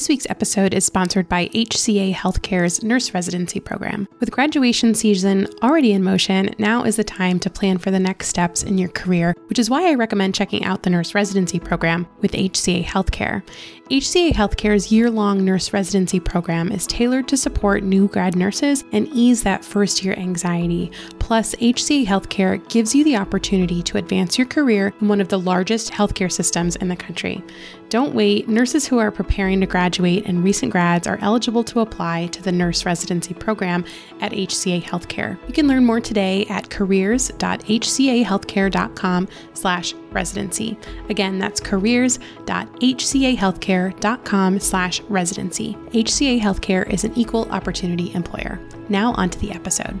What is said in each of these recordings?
This week's episode is sponsored by HCA Healthcare's nurse residency program. With graduation season already in motion, now is the time to plan for the next steps in your career, which is why I recommend checking out the nurse residency program with HCA Healthcare. HCA Healthcare's year long nurse residency program is tailored to support new grad nurses and ease that first year anxiety. Plus, HCA Healthcare gives you the opportunity to advance your career in one of the largest healthcare systems in the country. Don't wait, nurses who are preparing to graduate and recent grads are eligible to apply to the nurse residency program at HCA Healthcare. You can learn more today at careers.hcahealthcare.com slash residency. Again, that's careers.hcahealthcare.com slash residency. HCA Healthcare is an equal opportunity employer. Now onto the episode.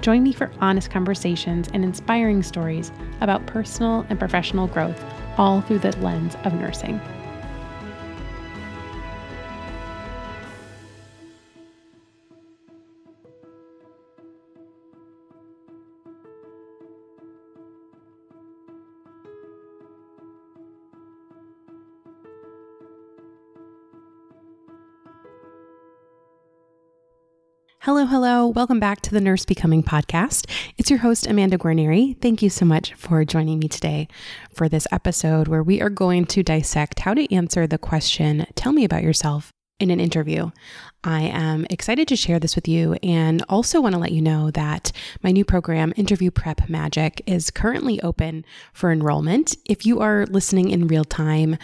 Join me for honest conversations and inspiring stories about personal and professional growth, all through the lens of nursing. Hello, hello. Welcome back to the Nurse Becoming podcast. It's your host, Amanda Guarnieri. Thank you so much for joining me today for this episode where we are going to dissect how to answer the question, Tell me about yourself in an interview. I am excited to share this with you and also want to let you know that my new program, Interview Prep Magic, is currently open for enrollment. If you are listening in real time,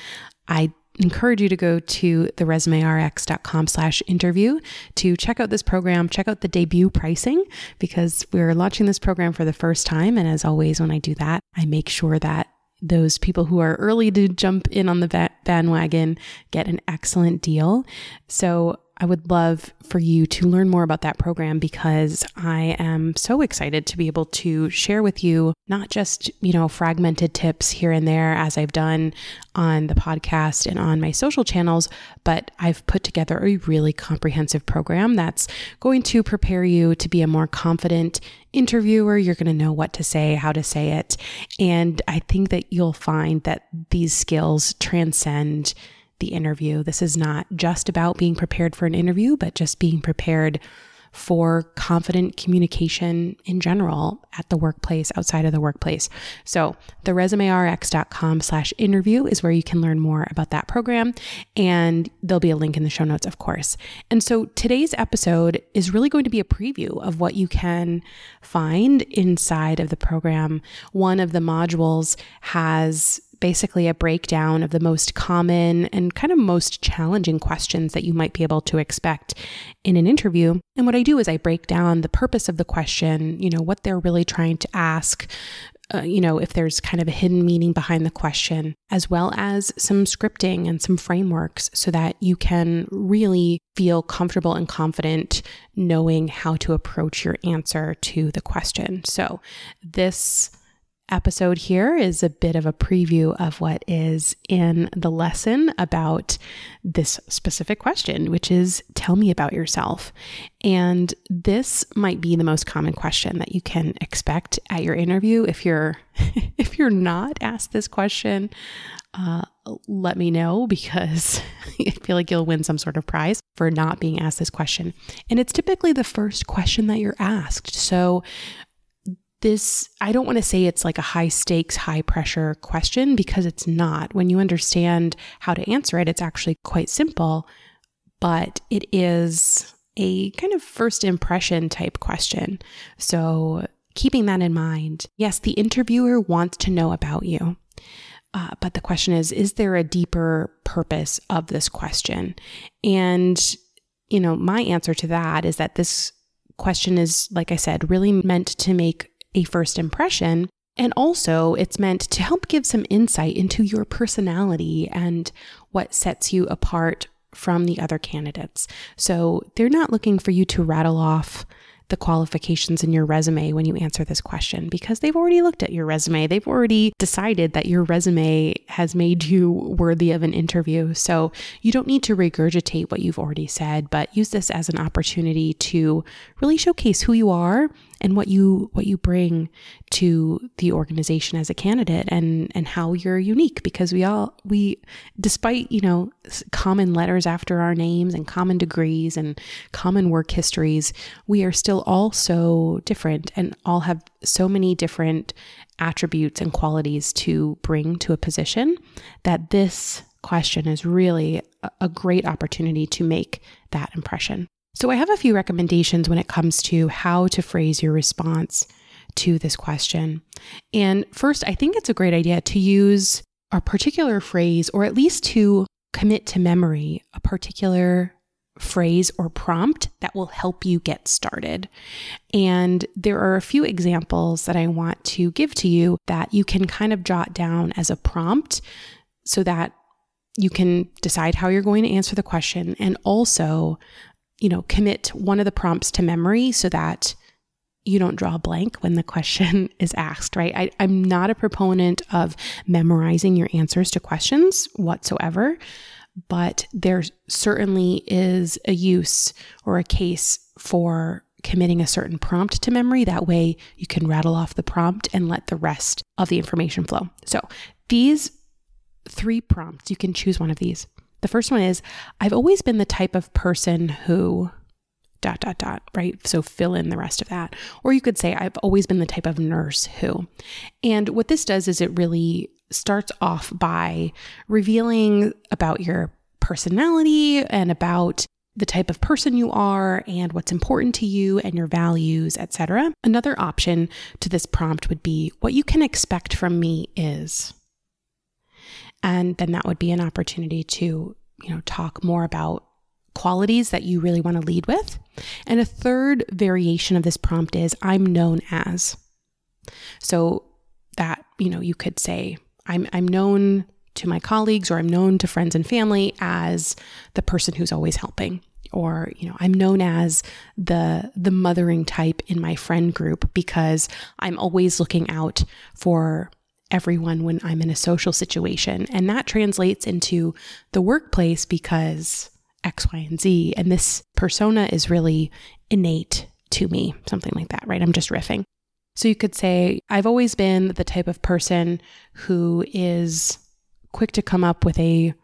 I encourage you to go to the resumerx.com slash interview to check out this program, check out the debut pricing because we're launching this program for the first time. And as always, when I do that, I make sure that those people who are early to jump in on the bandwagon get an excellent deal. So I would love for you to learn more about that program because I am so excited to be able to share with you not just, you know, fragmented tips here and there as I've done on the podcast and on my social channels, but I've put together a really comprehensive program that's going to prepare you to be a more confident interviewer. You're going to know what to say, how to say it. And I think that you'll find that these skills transcend the interview. This is not just about being prepared for an interview, but just being prepared for confident communication in general at the workplace, outside of the workplace. So the resumerx.com slash interview is where you can learn more about that program. And there'll be a link in the show notes, of course. And so today's episode is really going to be a preview of what you can find inside of the program. One of the modules has basically a breakdown of the most common and kind of most challenging questions that you might be able to expect in an interview. And what I do is I break down the purpose of the question, you know, what they're really trying to ask, uh, you know, if there's kind of a hidden meaning behind the question, as well as some scripting and some frameworks so that you can really feel comfortable and confident knowing how to approach your answer to the question. So, this episode here is a bit of a preview of what is in the lesson about this specific question, which is tell me about yourself. And this might be the most common question that you can expect at your interview. If you're if you're not asked this question, uh, let me know because I feel like you'll win some sort of prize for not being asked this question. And it's typically the first question that you're asked. So this, I don't want to say it's like a high stakes, high pressure question because it's not. When you understand how to answer it, it's actually quite simple, but it is a kind of first impression type question. So, keeping that in mind, yes, the interviewer wants to know about you. Uh, but the question is, is there a deeper purpose of this question? And, you know, my answer to that is that this question is, like I said, really meant to make a first impression. And also, it's meant to help give some insight into your personality and what sets you apart from the other candidates. So they're not looking for you to rattle off the qualifications in your resume when you answer this question because they've already looked at your resume. They've already decided that your resume has made you worthy of an interview. So you don't need to regurgitate what you've already said, but use this as an opportunity to really showcase who you are and what you what you bring to the organization as a candidate and and how you're unique because we all we despite you know common letters after our names and common degrees and common work histories we are still all so different and all have so many different attributes and qualities to bring to a position that this question is really a great opportunity to make that impression so, I have a few recommendations when it comes to how to phrase your response to this question. And first, I think it's a great idea to use a particular phrase or at least to commit to memory a particular phrase or prompt that will help you get started. And there are a few examples that I want to give to you that you can kind of jot down as a prompt so that you can decide how you're going to answer the question and also you know, commit one of the prompts to memory so that you don't draw blank when the question is asked, right? I, am not a proponent of memorizing your answers to questions whatsoever, but there certainly is a use or a case for committing a certain prompt to memory. That way you can rattle off the prompt and let the rest of the information flow. So these three prompts, you can choose one of these. The first one is I've always been the type of person who dot dot dot, right? So fill in the rest of that. Or you could say I've always been the type of nurse who. And what this does is it really starts off by revealing about your personality and about the type of person you are and what's important to you and your values, etc. Another option to this prompt would be what you can expect from me is and then that would be an opportunity to, you know, talk more about qualities that you really want to lead with. And a third variation of this prompt is I'm known as. So that, you know, you could say I'm I'm known to my colleagues or I'm known to friends and family as the person who's always helping or you know i'm known as the the mothering type in my friend group because i'm always looking out for everyone when I'm in a social situation. And that translates into the workplace because X, Y, and Z. And this persona is really innate to me, something like that, right? I'm just riffing. So you could say, I've always been the type of person who is quick to come up with a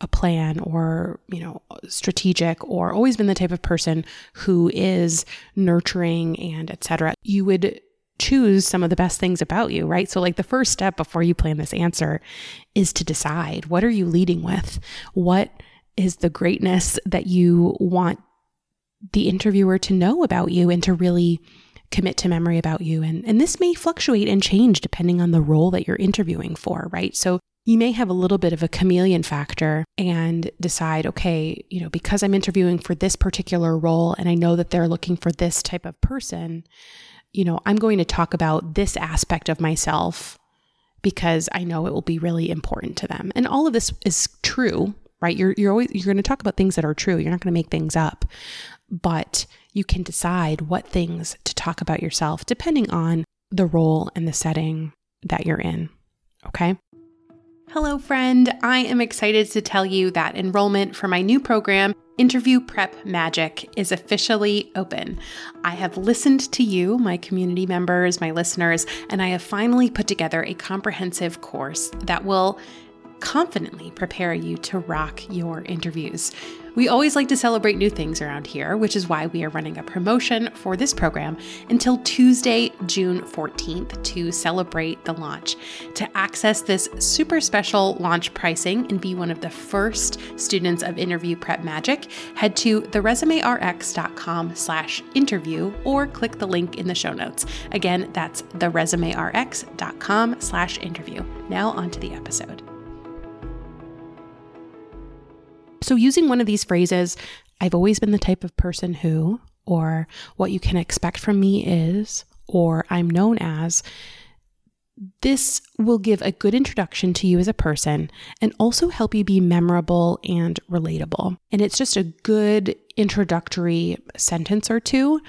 a plan or you know strategic or always been the type of person who is nurturing and etc you would choose some of the best things about you, right? So, like the first step before you plan this answer is to decide what are you leading with? What is the greatness that you want the interviewer to know about you and to really commit to memory about you? And, and this may fluctuate and change depending on the role that you're interviewing for, right? So, you may have a little bit of a chameleon factor and decide, okay, you know, because I'm interviewing for this particular role and I know that they're looking for this type of person, you know, I'm going to talk about this aspect of myself because I know it will be really important to them. And all of this is true, right? You're you're always you're going to talk about things that are true. You're not going to make things up. But you can decide what things to talk about yourself depending on the role and the setting that you're in. Okay? Hello, friend. I am excited to tell you that enrollment for my new program, Interview Prep Magic, is officially open. I have listened to you, my community members, my listeners, and I have finally put together a comprehensive course that will confidently prepare you to rock your interviews. We always like to celebrate new things around here, which is why we are running a promotion for this program until Tuesday, June 14th to celebrate the launch. To access this super special launch pricing and be one of the first students of Interview Prep Magic, head to theresumerx.com slash interview or click the link in the show notes. Again, that's theresumerx.com slash interview. Now on to the episode. So, using one of these phrases, I've always been the type of person who, or what you can expect from me is, or I'm known as, this will give a good introduction to you as a person and also help you be memorable and relatable. And it's just a good introductory sentence or two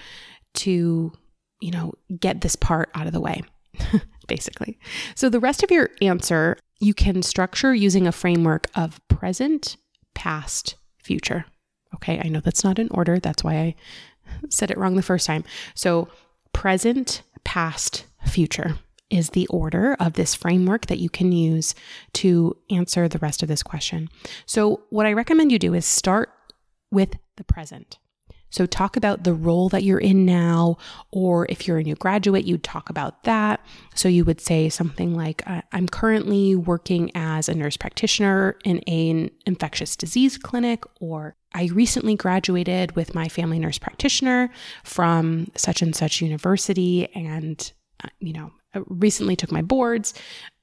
to, you know, get this part out of the way, basically. So the rest of your answer you can structure using a framework of present, past, future. Okay, I know that's not in order. That's why I said it wrong the first time. So present, past, future is the order of this framework that you can use to answer the rest of this question. So, what I recommend you do is start with the present. So, talk about the role that you're in now, or if you're a new graduate, you'd talk about that. So, you would say something like, I'm currently working as a nurse practitioner in an infectious disease clinic, or I recently graduated with my family nurse practitioner from such and such university, and, uh, you know, recently took my boards,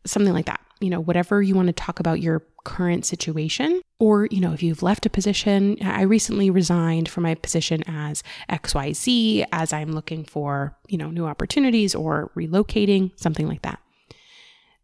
something like that. You know, whatever you want to talk about your current situation, or, you know, if you've left a position, I recently resigned from my position as XYZ as I'm looking for, you know, new opportunities or relocating, something like that.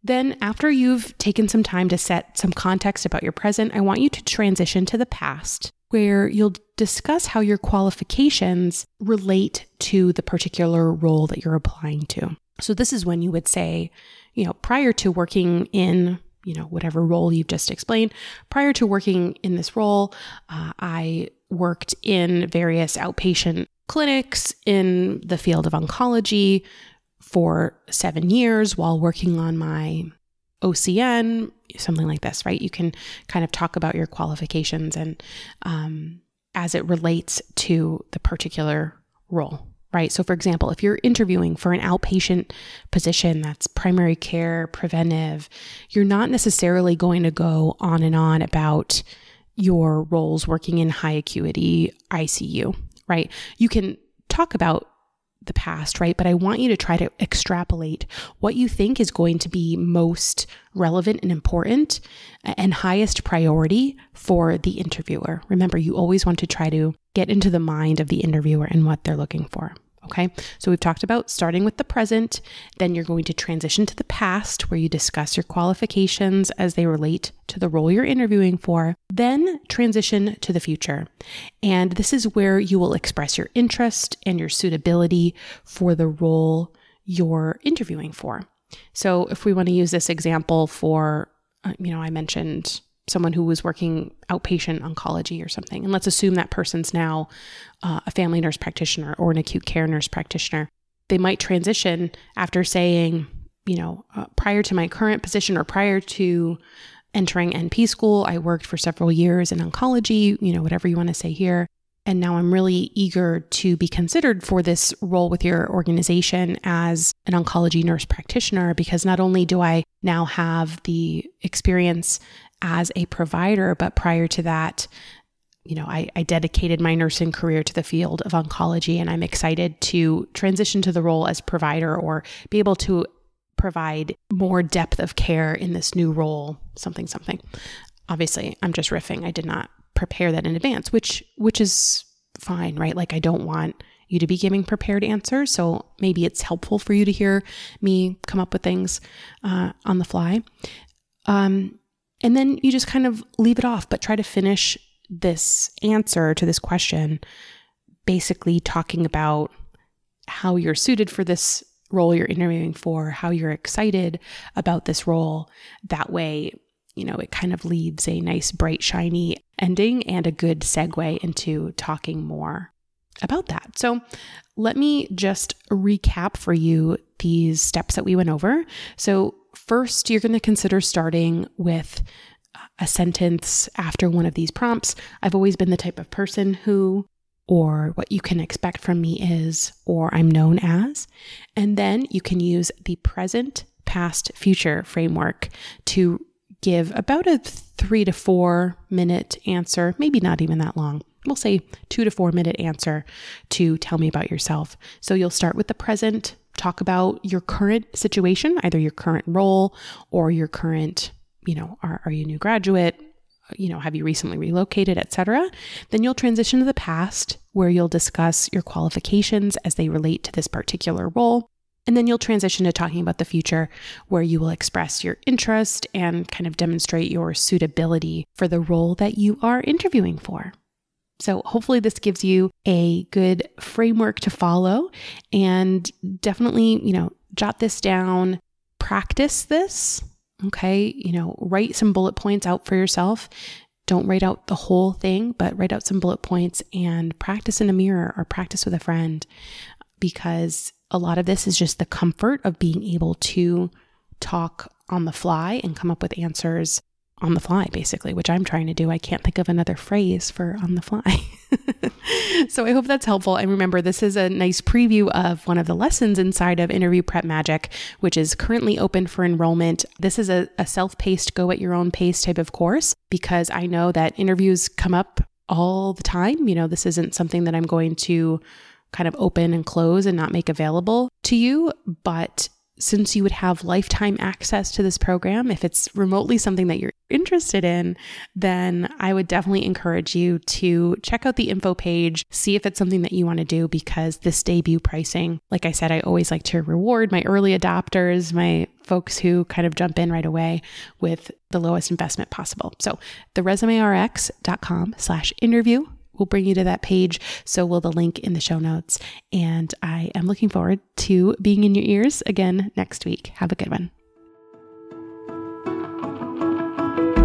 Then, after you've taken some time to set some context about your present, I want you to transition to the past, where you'll discuss how your qualifications relate to the particular role that you're applying to. So this is when you would say, you know, prior to working in, you know, whatever role you've just explained, prior to working in this role, uh, I worked in various outpatient clinics in the field of oncology for seven years while working on my OCN, something like this, right? You can kind of talk about your qualifications and um, as it relates to the particular role right? So, for example, if you're interviewing for an outpatient position that's primary care, preventive, you're not necessarily going to go on and on about your roles working in high acuity ICU, right? You can talk about the past, right? But I want you to try to extrapolate what you think is going to be most relevant and important and highest priority for the interviewer. Remember, you always want to try to get into the mind of the interviewer and what they're looking for. Okay, so we've talked about starting with the present, then you're going to transition to the past where you discuss your qualifications as they relate to the role you're interviewing for, then transition to the future. And this is where you will express your interest and your suitability for the role you're interviewing for. So if we want to use this example for, uh, you know, I mentioned someone who was working outpatient oncology or something. And let's assume that person's now uh, a family nurse practitioner or an acute care nurse practitioner. They might transition after saying, you know, uh, prior to my current position or prior to entering NP school, I worked for several years in oncology, you know, whatever you want to say here. And now I'm really eager to be considered for this role with your organization as an oncology nurse practitioner because not only do I now have the experience as a provider, but prior to that, you know, I, I, dedicated my nursing career to the field of oncology, and I'm excited to transition to the role as provider or be able to provide more depth of care in this new role, something, something. Obviously, I'm just riffing. I did not prepare that in advance, which which is fine, right? Like I don't want you to be giving prepared answers, so maybe it's helpful for you to hear me come up with things uh, on the fly. Um, and then you just kind of leave it off, but try to finish this answer to this question, basically talking about how you're suited for this role you're interviewing for, how you're excited about this role. That way, you know, it kind of leaves a nice, bright, shiny ending and a good segue into talking more about that. So, let me just recap for you these steps that we went over. So, first, you're going to consider starting with a sentence after one of these prompts. I've always been the type of person who, or what you can expect from me is, or I'm known as. And then you can use the present, past, future framework to give about a three to four minute answer, maybe not even that long. We'll say two to four minute answer to tell me about yourself. So you'll start with the present, talk about your current situation, either your current role or your current you know, are, are you a new graduate? You know, have you recently relocated, etc. Then you'll transition to the past where you'll discuss your qualifications as they relate to this particular role. And then you'll transition to talking about the future, where you will express your interest and kind of demonstrate your suitability for the role that you are interviewing for. So, hopefully, this gives you a good framework to follow. And definitely, you know, jot this down, practice this. Okay. You know, write some bullet points out for yourself. Don't write out the whole thing, but write out some bullet points and practice in a mirror or practice with a friend because a lot of this is just the comfort of being able to talk on the fly and come up with answers on the fly, basically, which I'm trying to do. I can't think of another phrase for on the fly. so I hope that's helpful. And remember, this is a nice preview of one of the lessons inside of Interview Prep Magic, which is currently open for enrollment. This is a, a self paced, go at your own pace type of course because I know that interviews come up all the time. You know, this isn't something that I'm going to kind of open and close and not make available to you. But since you would have lifetime access to this program, if it's remotely something that you're interested in, then I would definitely encourage you to check out the info page, see if it's something that you want to do because this debut pricing, like I said, I always like to reward my early adopters, my folks who kind of jump in right away with the lowest investment possible. So the resumerx.com slash interview will bring you to that page. So will the link in the show notes. And I am looking forward to being in your ears again next week. Have a good one.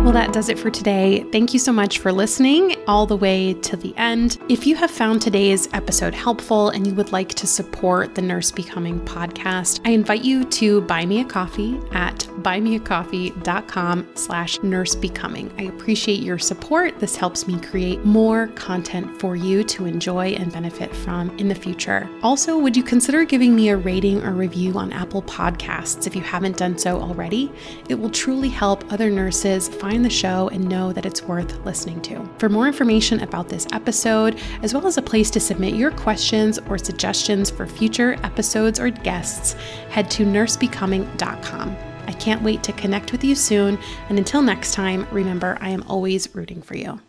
Well, that does it for today. Thank you so much for listening all the way to the end. If you have found today's episode helpful and you would like to support the Nurse Becoming podcast, I invite you to buy me a coffee at buymeacoffee.com slash nursebecoming. I appreciate your support. This helps me create more content for you to enjoy and benefit from in the future. Also, would you consider giving me a rating or review on Apple Podcasts if you haven't done so already? It will truly help other nurses find the show and know that it's worth listening to. For more information about this episode, as well as a place to submit your questions or suggestions for future episodes or guests, head to nursebecoming.com. I can't wait to connect with you soon. And until next time, remember, I am always rooting for you.